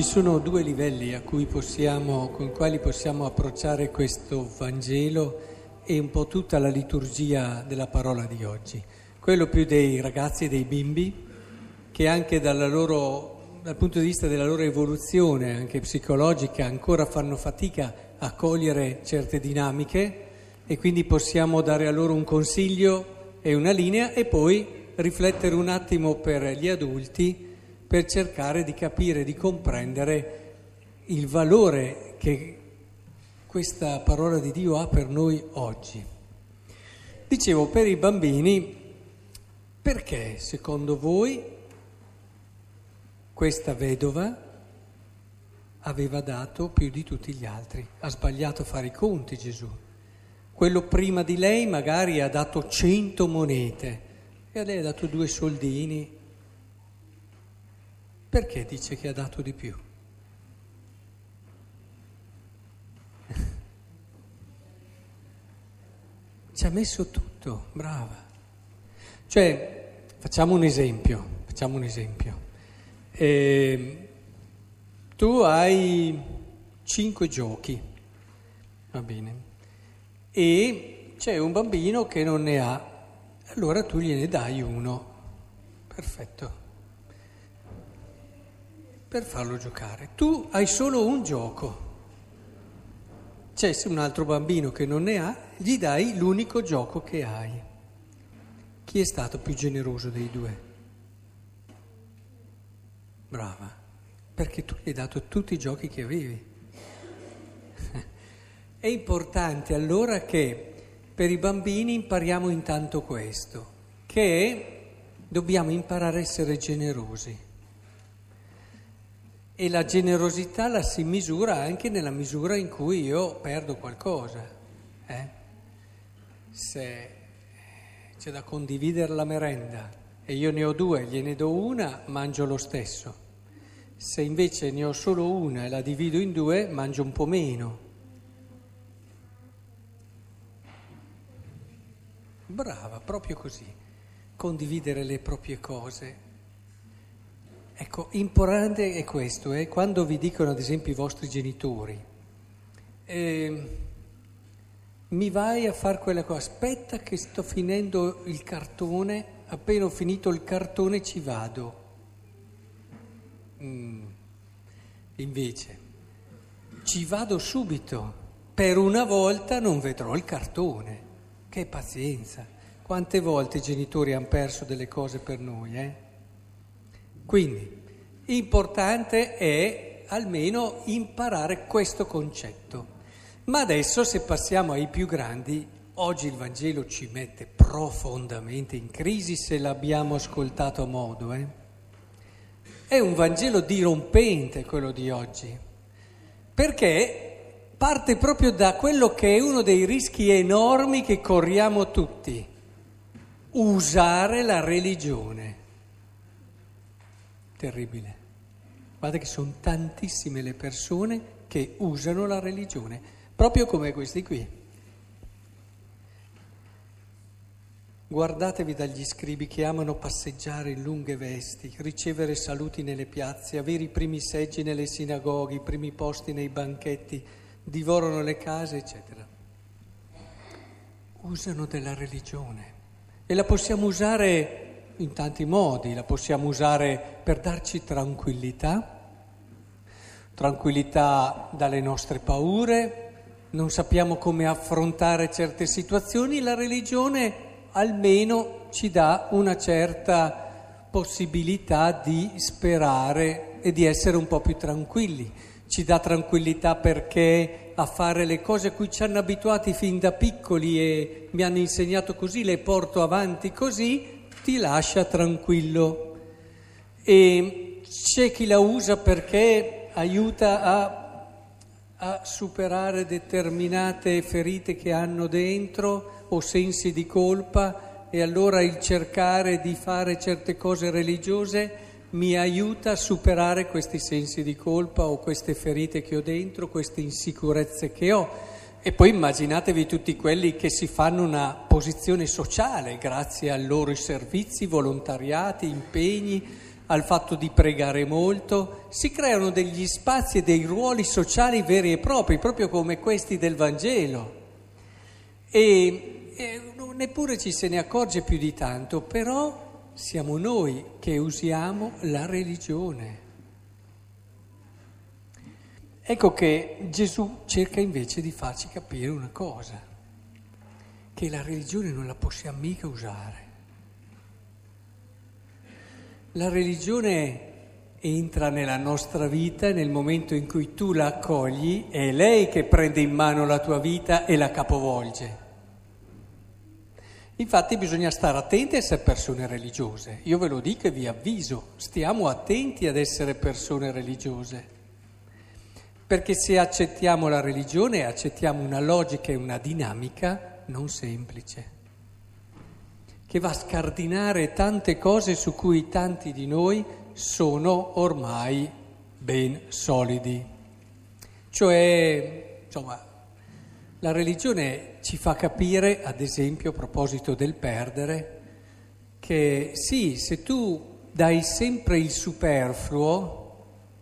Ci sono due livelli possiamo, con i quali possiamo approcciare questo Vangelo e un po' tutta la liturgia della parola di oggi. Quello più dei ragazzi e dei bimbi, che anche loro, dal punto di vista della loro evoluzione, anche psicologica, ancora fanno fatica a cogliere certe dinamiche e quindi possiamo dare a loro un consiglio e una linea e poi riflettere un attimo per gli adulti per cercare di capire, di comprendere il valore che questa parola di Dio ha per noi oggi. Dicevo, per i bambini, perché secondo voi questa vedova aveva dato più di tutti gli altri? Ha sbagliato a fare i conti Gesù. Quello prima di lei magari ha dato cento monete e a lei ha dato due soldini perché dice che ha dato di più? Ci ha messo tutto, brava. Cioè, facciamo un esempio, facciamo un esempio. Eh, tu hai cinque giochi, va bene, e c'è un bambino che non ne ha, allora tu gliene dai uno. Perfetto per farlo giocare. Tu hai solo un gioco. C'è un altro bambino che non ne ha, gli dai l'unico gioco che hai. Chi è stato più generoso dei due? Brava, perché tu gli hai dato tutti i giochi che avevi. È importante allora che per i bambini impariamo intanto questo, che dobbiamo imparare a essere generosi. E la generosità la si misura anche nella misura in cui io perdo qualcosa. Eh? Se c'è da condividere la merenda e io ne ho due, gliene do una, mangio lo stesso. Se invece ne ho solo una e la divido in due, mangio un po' meno. Brava, proprio così. Condividere le proprie cose Ecco, importante è questo, eh? quando vi dicono ad esempio i vostri genitori, eh, mi vai a fare quella cosa, aspetta che sto finendo il cartone, appena ho finito il cartone ci vado. Mm. Invece, ci vado subito, per una volta non vedrò il cartone. Che pazienza! Quante volte i genitori hanno perso delle cose per noi, eh? Quindi, importante è almeno imparare questo concetto. Ma adesso, se passiamo ai più grandi, oggi il Vangelo ci mette profondamente in crisi se l'abbiamo ascoltato a modo. Eh? È un Vangelo dirompente quello di oggi, perché parte proprio da quello che è uno dei rischi enormi che corriamo tutti, usare la religione terribile. Guarda che sono tantissime le persone che usano la religione, proprio come questi qui. Guardatevi dagli scribi che amano passeggiare in lunghe vesti, ricevere saluti nelle piazze, avere i primi seggi nelle sinagoghe, i primi posti nei banchetti, divorano le case, eccetera. Usano della religione e la possiamo usare in tanti modi, la possiamo usare per darci tranquillità, tranquillità dalle nostre paure, non sappiamo come affrontare certe situazioni, la religione almeno ci dà una certa possibilità di sperare e di essere un po' più tranquilli. Ci dà tranquillità perché a fare le cose a cui ci hanno abituati fin da piccoli e mi hanno insegnato così, le porto avanti così, ti lascia tranquillo. E c'è chi la usa perché aiuta a, a superare determinate ferite che hanno dentro o sensi di colpa e allora il cercare di fare certe cose religiose mi aiuta a superare questi sensi di colpa o queste ferite che ho dentro, queste insicurezze che ho. E poi immaginatevi tutti quelli che si fanno una posizione sociale grazie ai loro servizi, volontariati, impegni, al fatto di pregare molto, si creano degli spazi e dei ruoli sociali veri e propri, proprio come questi del Vangelo. E, e neppure ci se ne accorge più di tanto, però siamo noi che usiamo la religione. Ecco che Gesù cerca invece di farci capire una cosa, che la religione non la possiamo mica usare. La religione entra nella nostra vita nel momento in cui tu la accogli è lei che prende in mano la tua vita e la capovolge. Infatti bisogna stare attenti a essere persone religiose. Io ve lo dico e vi avviso, stiamo attenti ad essere persone religiose. Perché se accettiamo la religione accettiamo una logica e una dinamica non semplice che va a scardinare tante cose su cui tanti di noi sono ormai ben solidi. Cioè, insomma, la religione ci fa capire, ad esempio, a proposito del perdere, che sì, se tu dai sempre il superfluo,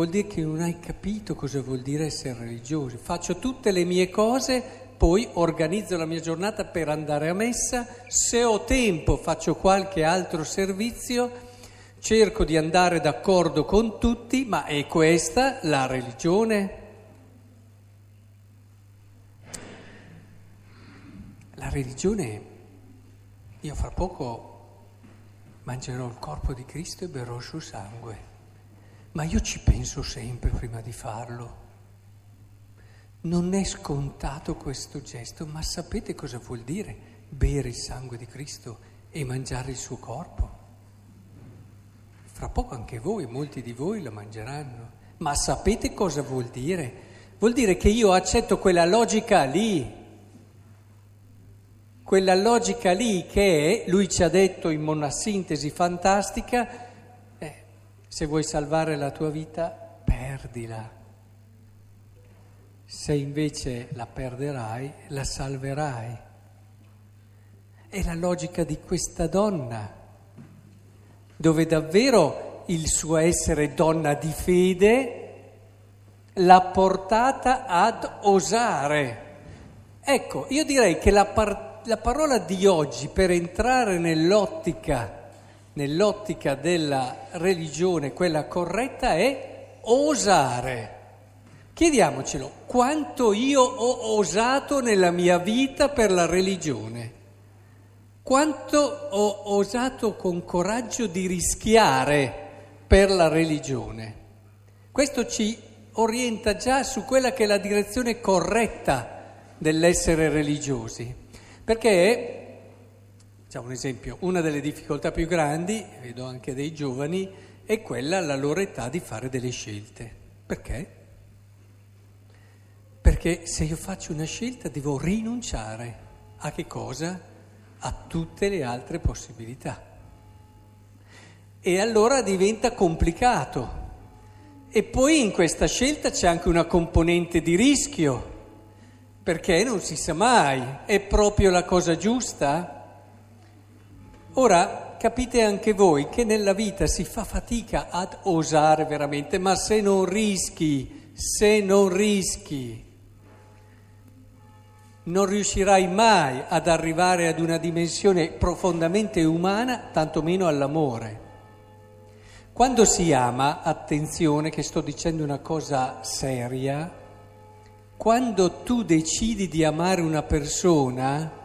vuol dire che non hai capito cosa vuol dire essere religiosi. Faccio tutte le mie cose poi organizzo la mia giornata per andare a messa, se ho tempo faccio qualche altro servizio, cerco di andare d'accordo con tutti, ma è questa la religione? La religione, io fra poco mangerò il corpo di Cristo e berrò il suo sangue, ma io ci penso sempre prima di farlo. Non è scontato questo gesto, ma sapete cosa vuol dire bere il sangue di Cristo e mangiare il suo corpo? Fra poco anche voi, molti di voi lo mangeranno, ma sapete cosa vuol dire? Vuol dire che io accetto quella logica lì, quella logica lì che è, lui ci ha detto in una sintesi fantastica, se vuoi salvare la tua vita, perdila. Se invece la perderai, la salverai. È la logica di questa donna, dove davvero il suo essere donna di fede l'ha portata ad osare. Ecco, io direi che la, par- la parola di oggi per entrare nell'ottica, nell'ottica della religione, quella corretta, è osare. Chiediamocelo, quanto io ho osato nella mia vita per la religione? Quanto ho osato con coraggio di rischiare per la religione? Questo ci orienta già su quella che è la direzione corretta dell'essere religiosi. Perché, facciamo un esempio, una delle difficoltà più grandi, vedo anche dei giovani, è quella alla loro età di fare delle scelte. Perché? Perché se io faccio una scelta devo rinunciare a che cosa? A tutte le altre possibilità. E allora diventa complicato. E poi in questa scelta c'è anche una componente di rischio, perché non si sa mai, è proprio la cosa giusta? Ora, capite anche voi che nella vita si fa fatica ad osare veramente, ma se non rischi, se non rischi, non riuscirai mai ad arrivare ad una dimensione profondamente umana, tantomeno all'amore. Quando si ama, attenzione che sto dicendo una cosa seria, quando tu decidi di amare una persona,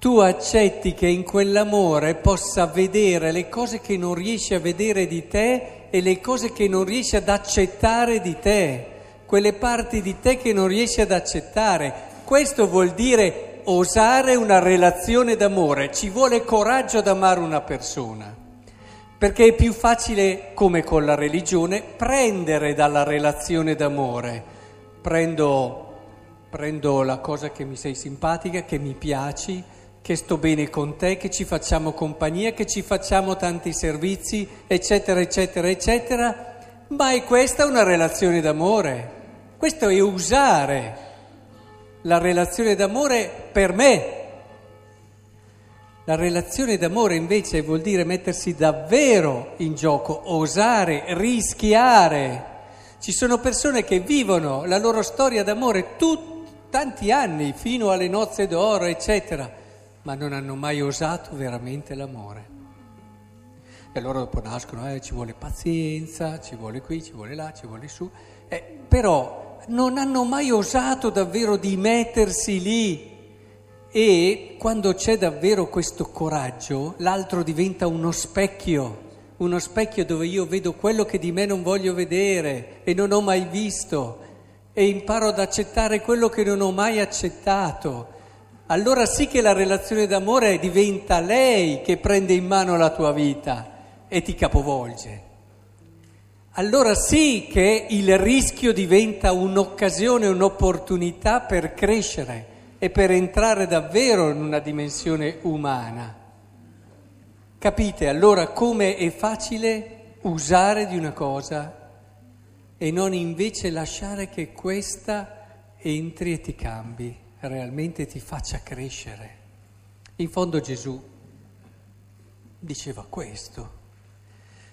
tu accetti che in quell'amore possa vedere le cose che non riesci a vedere di te e le cose che non riesci ad accettare di te, quelle parti di te che non riesci ad accettare. Questo vuol dire osare una relazione d'amore, ci vuole coraggio ad amare una persona, perché è più facile, come con la religione, prendere dalla relazione d'amore. Prendo, prendo la cosa che mi sei simpatica, che mi piaci, che sto bene con te, che ci facciamo compagnia, che ci facciamo tanti servizi, eccetera, eccetera, eccetera. Ma è questa una relazione d'amore? Questo è usare la relazione d'amore per me. La relazione d'amore invece vuol dire mettersi davvero in gioco, osare, rischiare. Ci sono persone che vivono la loro storia d'amore tut, tanti anni, fino alle nozze d'oro, eccetera, ma non hanno mai osato veramente l'amore. E allora dopo nascono, eh, ci vuole pazienza, ci vuole qui, ci vuole là, ci vuole su, eh, però non hanno mai osato davvero di mettersi lì e quando c'è davvero questo coraggio, l'altro diventa uno specchio, uno specchio dove io vedo quello che di me non voglio vedere e non ho mai visto e imparo ad accettare quello che non ho mai accettato. Allora sì che la relazione d'amore diventa lei che prende in mano la tua vita e ti capovolge. Allora sì che il rischio diventa un'occasione, un'opportunità per crescere e per entrare davvero in una dimensione umana. Capite allora come è facile usare di una cosa e non invece lasciare che questa entri e ti cambi, realmente ti faccia crescere. In fondo Gesù diceva questo.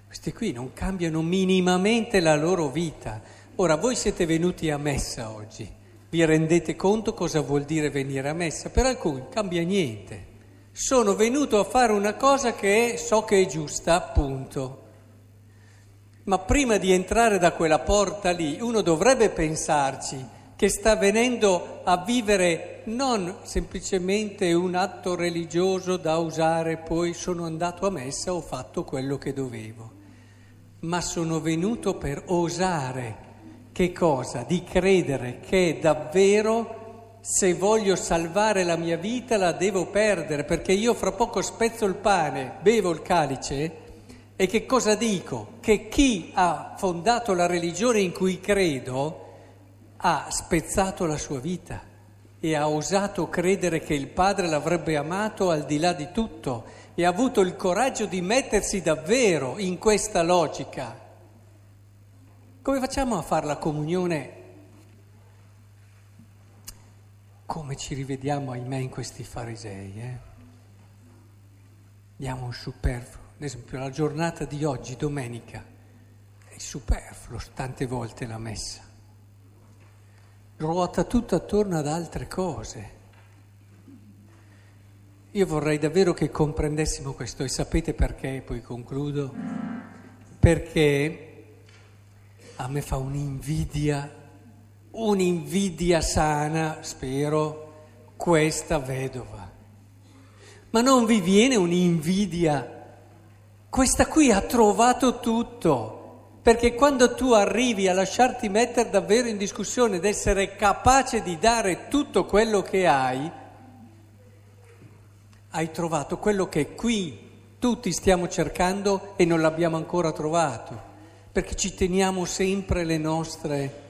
Questi qui non cambiano minimamente la loro vita. Ora, voi siete venuti a messa oggi, vi rendete conto cosa vuol dire venire a messa? Per alcuni cambia niente. Sono venuto a fare una cosa che so che è giusta, appunto. Ma prima di entrare da quella porta lì, uno dovrebbe pensarci che sta venendo a vivere non semplicemente un atto religioso da usare, poi sono andato a messa, ho fatto quello che dovevo ma sono venuto per osare che cosa? Di credere che davvero se voglio salvare la mia vita la devo perdere, perché io fra poco spezzo il pane, bevo il calice e che cosa dico? Che chi ha fondato la religione in cui credo ha spezzato la sua vita e ha osato credere che il padre l'avrebbe amato al di là di tutto e ha avuto il coraggio di mettersi davvero in questa logica. Come facciamo a fare la comunione? Come ci rivediamo, ahimè, in questi farisei? Eh? Diamo un superfluo. Ad esempio, la giornata di oggi, domenica, è superfluo tante volte la messa. Ruota tutto attorno ad altre cose. Io vorrei davvero che comprendessimo questo e sapete perché, poi concludo, perché a me fa un'invidia, un'invidia sana, spero, questa vedova. Ma non vi viene un'invidia? Questa qui ha trovato tutto, perché quando tu arrivi a lasciarti mettere davvero in discussione ed essere capace di dare tutto quello che hai, hai trovato quello che qui tutti stiamo cercando e non l'abbiamo ancora trovato, perché ci teniamo sempre le nostre...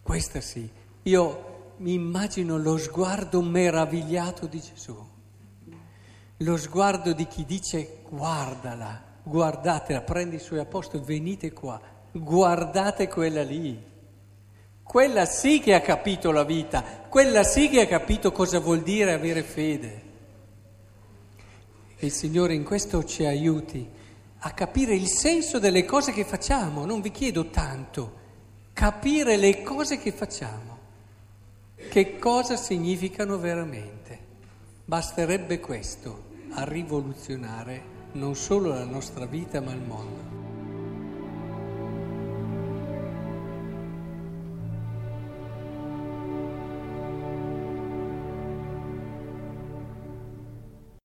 Questa sì, io mi immagino lo sguardo meravigliato di Gesù, lo sguardo di chi dice guardala, guardatela, prendi i suoi apostoli, venite qua, guardate quella lì. Quella sì che ha capito la vita, quella sì che ha capito cosa vuol dire avere fede. E il Signore in questo ci aiuti a capire il senso delle cose che facciamo. Non vi chiedo tanto, capire le cose che facciamo, che cosa significano veramente. Basterebbe questo a rivoluzionare non solo la nostra vita ma il mondo.